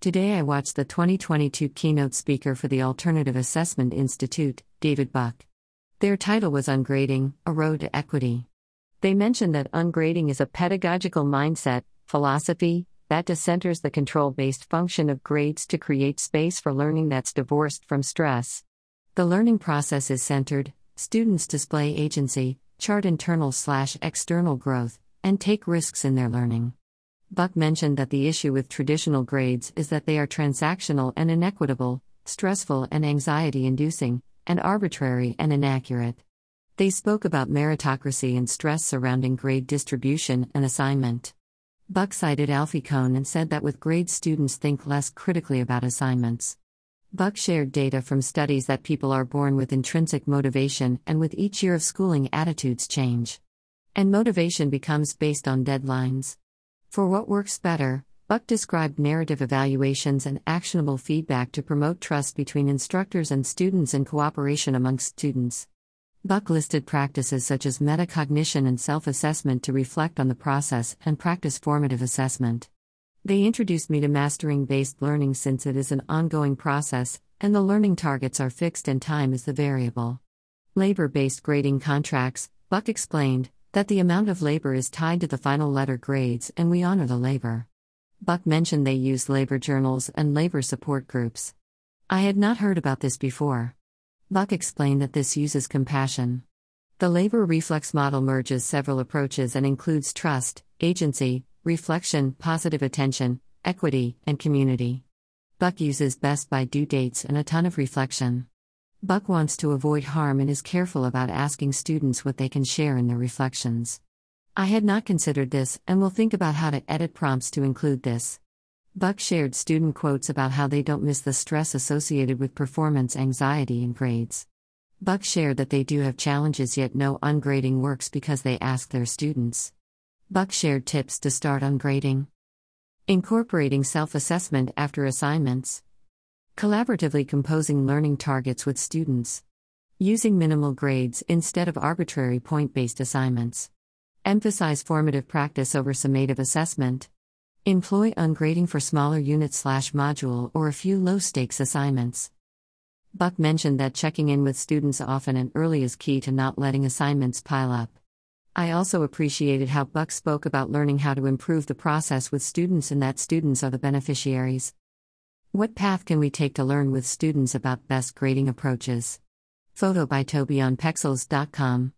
Today I watched the 2022 keynote speaker for the Alternative Assessment Institute, David Buck. Their title was Ungrading A Road to Equity. They mentioned that ungrading is a pedagogical mindset, philosophy, that decenters the control based function of grades to create space for learning that's divorced from stress. The learning process is centered, students display agency, chart internal slash external growth, and take risks in their learning. Buck mentioned that the issue with traditional grades is that they are transactional and inequitable, stressful and anxiety inducing, and arbitrary and inaccurate. They spoke about meritocracy and stress surrounding grade distribution and assignment. Buck cited Alfie Kohn and said that with grades, students think less critically about assignments. Buck shared data from studies that people are born with intrinsic motivation, and with each year of schooling, attitudes change. And motivation becomes based on deadlines. For what works better, Buck described narrative evaluations and actionable feedback to promote trust between instructors and students and cooperation amongst students. Buck listed practices such as metacognition and self assessment to reflect on the process and practice formative assessment. They introduced me to mastering based learning since it is an ongoing process, and the learning targets are fixed and time is the variable. Labor based grading contracts, Buck explained, that the amount of labor is tied to the final letter grades and we honor the labor. Buck mentioned they use labor journals and labor support groups. I had not heard about this before. Buck explained that this uses compassion. The labor reflex model merges several approaches and includes trust, agency, reflection, positive attention, equity, and community. Buck uses best by due dates and a ton of reflection. Buck wants to avoid harm and is careful about asking students what they can share in their reflections. I had not considered this and will think about how to edit prompts to include this. Buck shared student quotes about how they don't miss the stress associated with performance anxiety and grades. Buck shared that they do have challenges yet know ungrading works because they ask their students. Buck shared tips to start ungrading. Incorporating self assessment after assignments. Collaboratively composing learning targets with students. Using minimal grades instead of arbitrary point based assignments. Emphasize formative practice over summative assessment. Employ ungrading for smaller unit slash module or a few low stakes assignments. Buck mentioned that checking in with students often and early is key to not letting assignments pile up. I also appreciated how Buck spoke about learning how to improve the process with students and that students are the beneficiaries. What path can we take to learn with students about best grading approaches? Photo by Toby on Pexels.com.